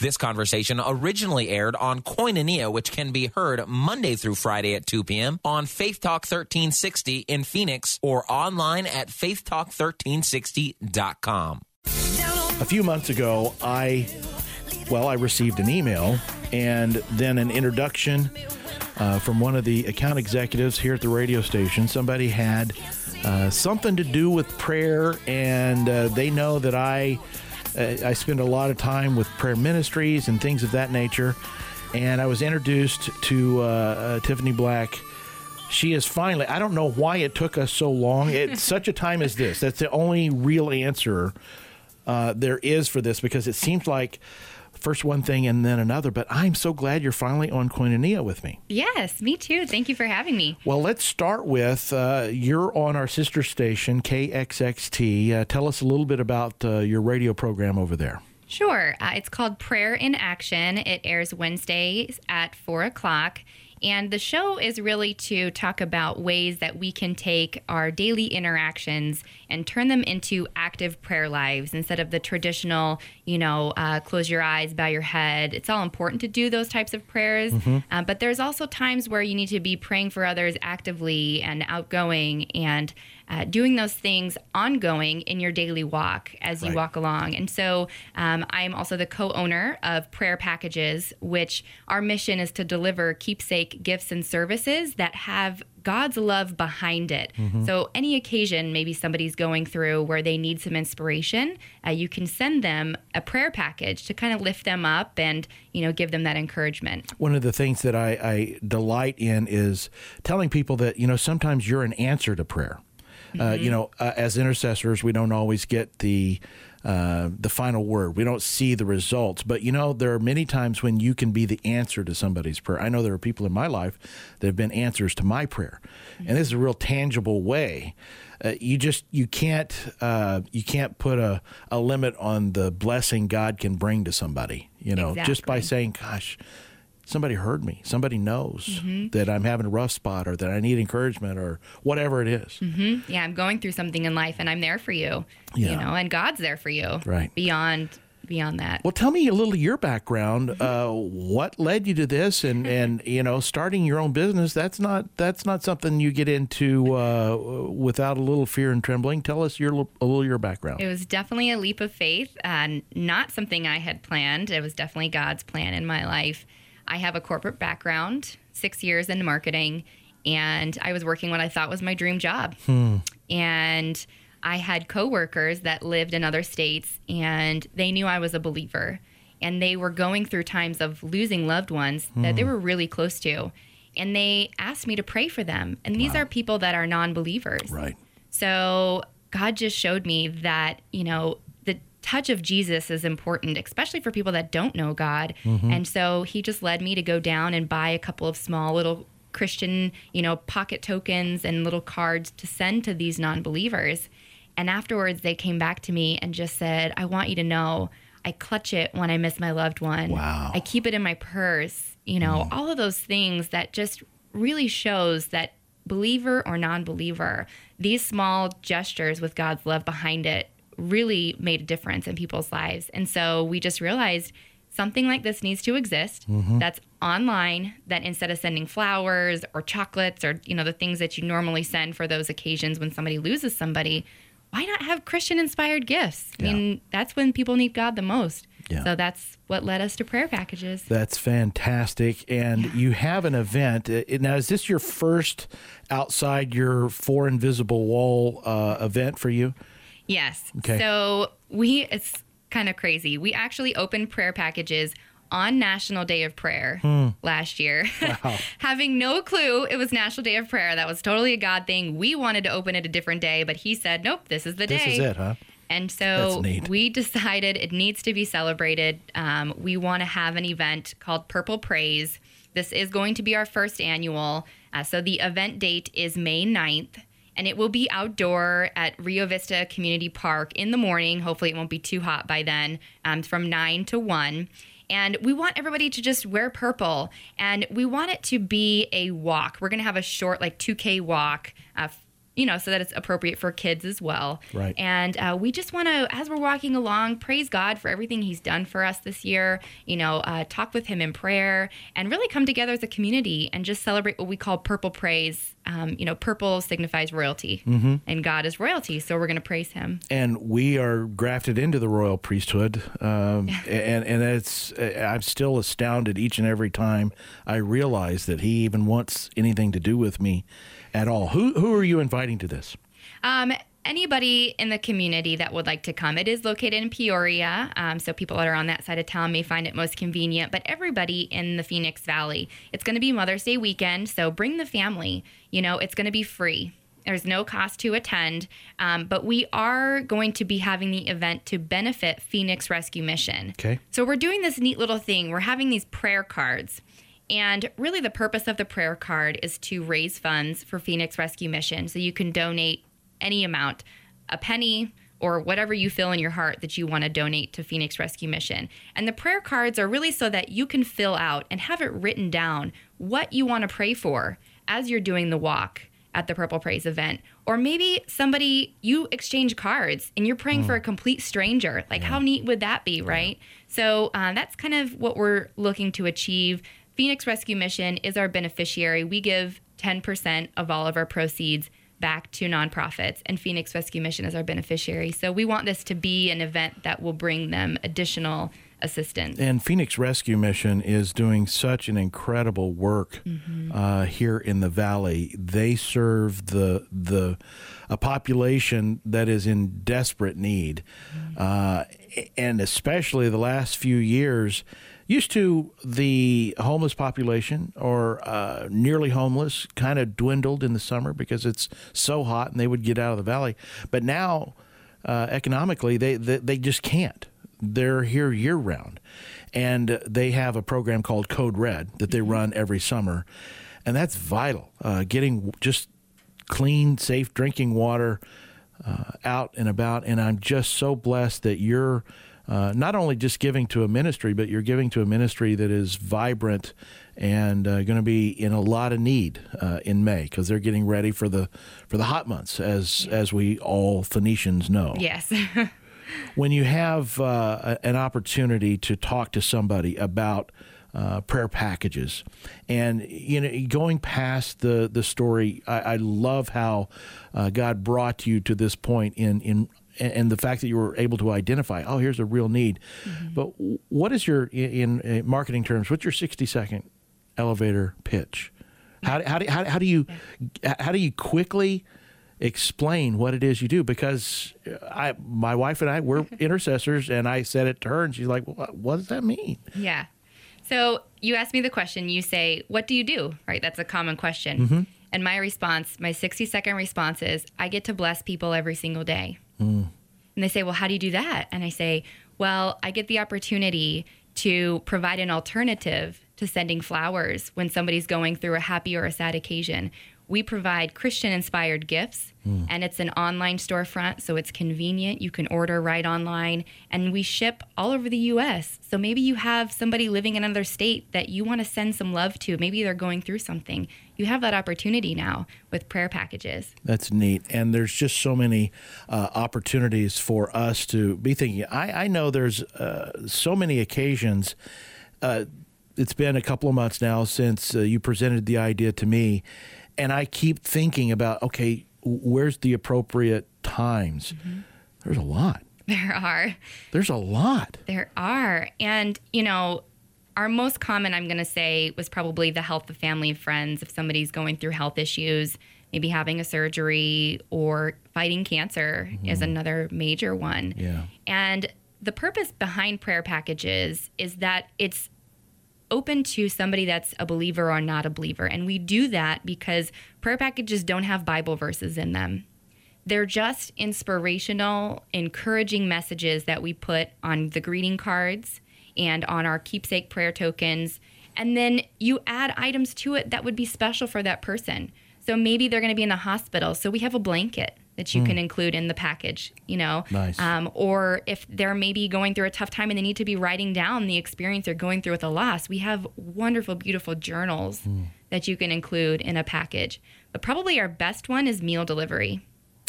This conversation originally aired on Koinonia, which can be heard Monday through Friday at 2 p.m. on Faith Talk 1360 in Phoenix or online at faithtalk1360.com. A few months ago, I, well, I received an email and then an introduction uh, from one of the account executives here at the radio station. Somebody had uh, something to do with prayer, and uh, they know that I I spend a lot of time with prayer ministries and things of that nature. And I was introduced to uh, uh, Tiffany Black. She is finally, I don't know why it took us so long. At such a time as this, that's the only real answer uh, there is for this because it seems like first one thing and then another. But I'm so glad you're finally on Koinonia with me. Yes, me too. Thank you for having me. Well, let's start with uh, you're on our sister station, KXXT. Uh, tell us a little bit about uh, your radio program over there. Sure. Uh, it's called Prayer in Action. It airs Wednesdays at 4 o'clock. And the show is really to talk about ways that we can take our daily interactions and turn them into active prayer lives instead of the traditional, you know, uh, close your eyes, bow your head. It's all important to do those types of prayers. Mm-hmm. Uh, but there's also times where you need to be praying for others actively and outgoing and uh, doing those things ongoing in your daily walk as you right. walk along. And so um, I'm also the co owner of Prayer Packages, which our mission is to deliver keepsake gifts and services that have God's love behind it. Mm-hmm. So, any occasion maybe somebody's going through where they need some inspiration, uh, you can send them a prayer package to kind of lift them up and you know give them that encouragement. One of the things that I, I delight in is telling people that you know sometimes you're an answer to prayer. Mm-hmm. Uh, you mm-hmm. know, uh, as intercessors, we don't always get the uh, the final word. We don't see the results, but you know, there are many times when you can be the answer to somebody's prayer. I know there are people in my life that have been answers to my prayer, mm-hmm. and this is a real tangible way. Uh, you just you can't uh, you can't put a, a limit on the blessing God can bring to somebody. You know, exactly. just by saying, "Gosh." Somebody heard me. Somebody knows mm-hmm. that I'm having a rough spot or that I need encouragement or whatever it is. Mm-hmm. Yeah, I'm going through something in life and I'm there for you. Yeah. You know, and God's there for you. Right. Beyond beyond that. Well, tell me a little of your background. Mm-hmm. Uh, what led you to this, and and you know, starting your own business? That's not that's not something you get into uh, without a little fear and trembling. Tell us your a little your background. It was definitely a leap of faith, and not something I had planned. It was definitely God's plan in my life. I have a corporate background, six years in marketing, and I was working what I thought was my dream job. Hmm. And I had coworkers that lived in other states, and they knew I was a believer. And they were going through times of losing loved ones hmm. that they were really close to. And they asked me to pray for them. And these wow. are people that are non believers. Right. So God just showed me that, you know, touch of Jesus is important, especially for people that don't know God. Mm-hmm. And so he just led me to go down and buy a couple of small little Christian, you know, pocket tokens and little cards to send to these non believers. And afterwards, they came back to me and just said, I want you to know I clutch it when I miss my loved one. Wow. I keep it in my purse. You know, mm. all of those things that just really shows that believer or non believer, these small gestures with God's love behind it really made a difference in people's lives. And so we just realized something like this needs to exist mm-hmm. that's online that instead of sending flowers or chocolates or you know the things that you normally send for those occasions when somebody loses somebody why not have christian inspired gifts i mean that's when people need god the most yeah. so that's what led us to prayer packages that's fantastic and yeah. you have an event uh, now is this your first outside your four invisible wall uh, event for you Yes. Okay. So we it's kind of crazy. We actually opened prayer packages on National Day of Prayer hmm. last year. Wow. Having no clue it was National Day of Prayer. That was totally a God thing. We wanted to open it a different day, but he said, "Nope, this is the this day." This is it, huh? And so we decided it needs to be celebrated. Um, we want to have an event called Purple Praise. This is going to be our first annual. Uh, so the event date is May 9th and it will be outdoor at Rio Vista Community Park in the morning. Hopefully, it won't be too hot by then, um, from 9 to 1. And we want everybody to just wear purple. And we want it to be a walk. We're going to have a short, like 2K walk. Uh, you know, so that it's appropriate for kids as well. Right. And uh, we just want to, as we're walking along, praise God for everything He's done for us this year. You know, uh, talk with Him in prayer, and really come together as a community and just celebrate what we call purple praise. Um, you know, purple signifies royalty, Mm-hmm. and God is royalty, so we're going to praise Him. and we are grafted into the royal priesthood, um, and and it's I'm still astounded each and every time I realize that He even wants anything to do with me at all. Who who are you inviting to this? Um, anybody in the community that would like to come, it is located in Peoria, um, so people that are on that side of town may find it most convenient. But everybody in the Phoenix Valley, it's going to be Mother's Day weekend, so bring the family. You know, it's going to be free. There's no cost to attend, um, but we are going to be having the event to benefit Phoenix Rescue Mission. Okay. So we're doing this neat little thing. We're having these prayer cards. And really, the purpose of the prayer card is to raise funds for Phoenix Rescue Mission. So you can donate any amount, a penny, or whatever you feel in your heart that you want to donate to Phoenix Rescue Mission. And the prayer cards are really so that you can fill out and have it written down what you want to pray for as you're doing the walk at the Purple Praise event. Or maybe somebody, you exchange cards and you're praying for a complete stranger. Like, how neat would that be, right? So uh, that's kind of what we're looking to achieve. Phoenix Rescue Mission is our beneficiary. We give 10% of all of our proceeds back to nonprofits, and Phoenix Rescue Mission is our beneficiary. So we want this to be an event that will bring them additional assistance. And Phoenix Rescue Mission is doing such an incredible work uh, here in the valley. They serve the the a population that is in desperate need, uh, and especially the last few years. Used to the homeless population or uh, nearly homeless kind of dwindled in the summer because it's so hot and they would get out of the valley. But now, uh, economically, they, they they just can't. They're here year round and they have a program called code red that they run every summer. And that's vital uh, getting just clean safe drinking water uh, out and about. And i'm just so blessed that you're uh, not only just giving to a ministry but you're giving to a ministry that is vibrant and uh, going to be in a lot of need uh, in May because they're getting ready for the for the hot months as as we all Phoenicians know Yes. when you have uh, a- an opportunity to talk to somebody about uh, prayer packages, and you know, going past the the story, I, I love how uh, God brought you to this point in in. And the fact that you were able to identify, oh, here's a real need. Mm-hmm. But what is your, in, in marketing terms, what's your 60 second elevator pitch? How, how, do, how, how do you how do you quickly explain what it is you do? Because I my wife and I we're intercessors, and I said it to her, and she's like, "What, what does that mean?" Yeah. So you ask me the question, you say, What do you do? Right? That's a common question. Mm-hmm. And my response, my 60 second response is, I get to bless people every single day. Mm. And they say, Well, how do you do that? And I say, Well, I get the opportunity to provide an alternative to sending flowers when somebody's going through a happy or a sad occasion. We provide Christian inspired gifts, and it's an online storefront, so it's convenient. You can order right online, and we ship all over the US. So maybe you have somebody living in another state that you want to send some love to. Maybe they're going through something. You have that opportunity now with prayer packages. That's neat. And there's just so many uh, opportunities for us to be thinking. I, I know there's uh, so many occasions. Uh, it's been a couple of months now since uh, you presented the idea to me. And I keep thinking about, okay, where's the appropriate times? Mm-hmm. There's a lot. There are. There's a lot. There are. And, you know, our most common, I'm going to say, was probably the health of family and friends. If somebody's going through health issues, maybe having a surgery or fighting cancer mm-hmm. is another major one. Yeah. And the purpose behind prayer packages is that it's open to somebody that's a believer or not a believer. And we do that because prayer packages don't have Bible verses in them. They're just inspirational, encouraging messages that we put on the greeting cards and on our keepsake prayer tokens. And then you add items to it that would be special for that person. So maybe they're going to be in the hospital. So we have a blanket that you can include in the package, you know? Nice. Um, or if they're maybe going through a tough time and they need to be writing down the experience they're going through with a loss, we have wonderful, beautiful journals that you can include in a package. But probably our best one is meal delivery.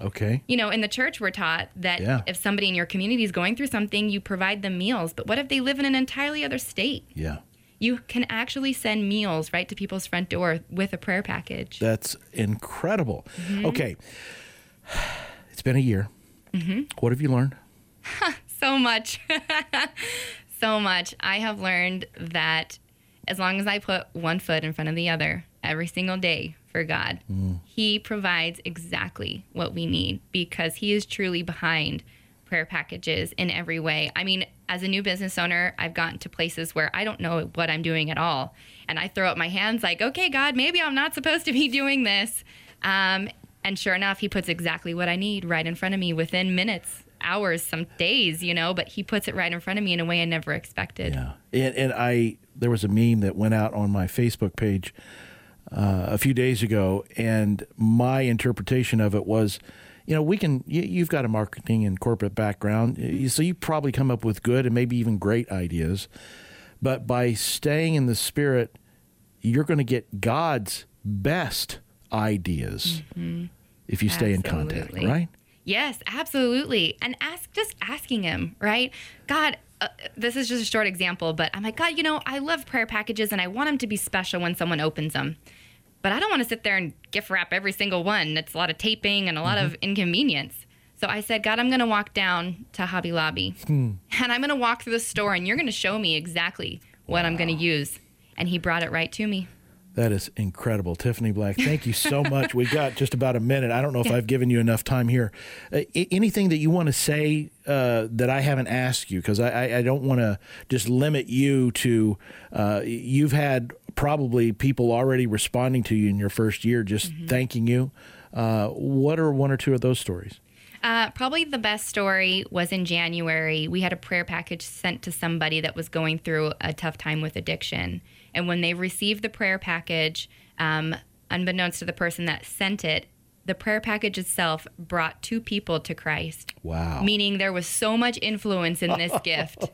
Okay. You know, in the church, we're taught that Yeah. if somebody in your community is going through something, you provide them meals. But what if they live in an entirely other state? Yeah. You can actually send meals right to people's front door with a prayer package. That's incredible. Mm-hmm. Okay. It's been a year. Mm-hmm. What have you learned? so much. so much. I have learned that as long as I put one foot in front of the other every single day for God, He provides exactly what we need because He is truly behind prayer packages in every way. I mean, as a new business owner, I've gotten to places where I don't know what I'm doing at all. And I throw up my hands like, okay, God, maybe I'm not supposed to be doing this. Um, and sure enough, He puts exactly what I need right in front of me within minutes, hours, some days, you know, but He puts it right in front of me in a way I never expected. Yeah. And, and I, there was a meme that went out on my Facebook page uh, a few days ago, and my interpretation of it was, you know, we can. You, you've got a marketing and corporate background, y- so you probably come up with good and maybe even great ideas. But by staying in the spirit, you're going to get God's best ideas if you stay in contact, right? Yes, absolutely. And ask just asking him, right? God, uh, this is just a short example, but I'm like, God, you know, I love prayer packages and I want them to be special when someone opens them. But I don't want to sit there and gift wrap every single one. It's a lot of taping and a lot of inconvenience. So I said, God, I'm going to walk down to Hobby Lobby and I'm going to walk through the store and you're going to show me exactly what I'm going to use. And he brought it right to me. That is incredible. Tiffany Black, thank you so much. we got just about a minute. I don't know if I've given you enough time here. Uh, a- anything that you want to say uh, that I haven't asked you? Because I, I, I don't want to just limit you to, uh, you've had probably people already responding to you in your first year, just thanking you. Uh, what are one or two of those stories? Uh, probably the best story was in January. We had a prayer package sent to somebody that was going through a tough time with addiction. And when they received the prayer package, um, unbeknownst to the person that sent it, the prayer package itself brought two people to Christ. Wow. Meaning there was so much influence in this gift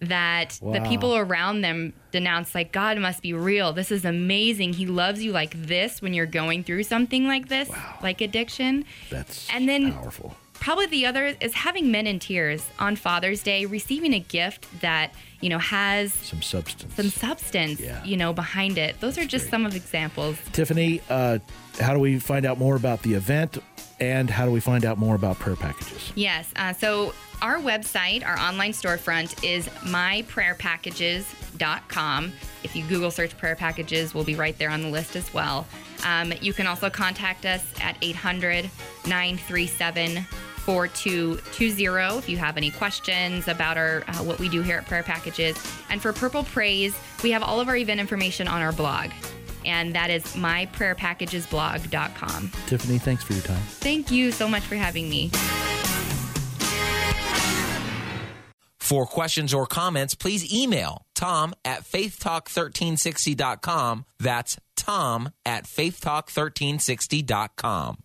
that the people around them denounced, like, God must be real. This is amazing. He loves you like this when you're going through something like this, like addiction. That's And then- powerful. Probably the other is having men in tears on Father's Day, receiving a gift that, you know, has Some substance. some substance, Yeah. you know, behind it. Those are just some of examples. Tiffany, uh, how do we find out more about the event? And how do we find out more about prayer packages? Yes. Uh, so our website, our online storefront is myprayerpackages.com. If you Google search prayer packages, we'll be right there on the list as well. Um, you can also contact us at 800 937 4220 if you have any questions about our uh, what we do here at Prayer Packages. And for Purple Praise, we have all of our event information on our blog. And that is myprayerpackagesblog.com. Tiffany, thanks for your time. Thank you so much for having me. For questions or comments, please email tom at faithtalk1360.com. That's tom at faithtalk1360.com.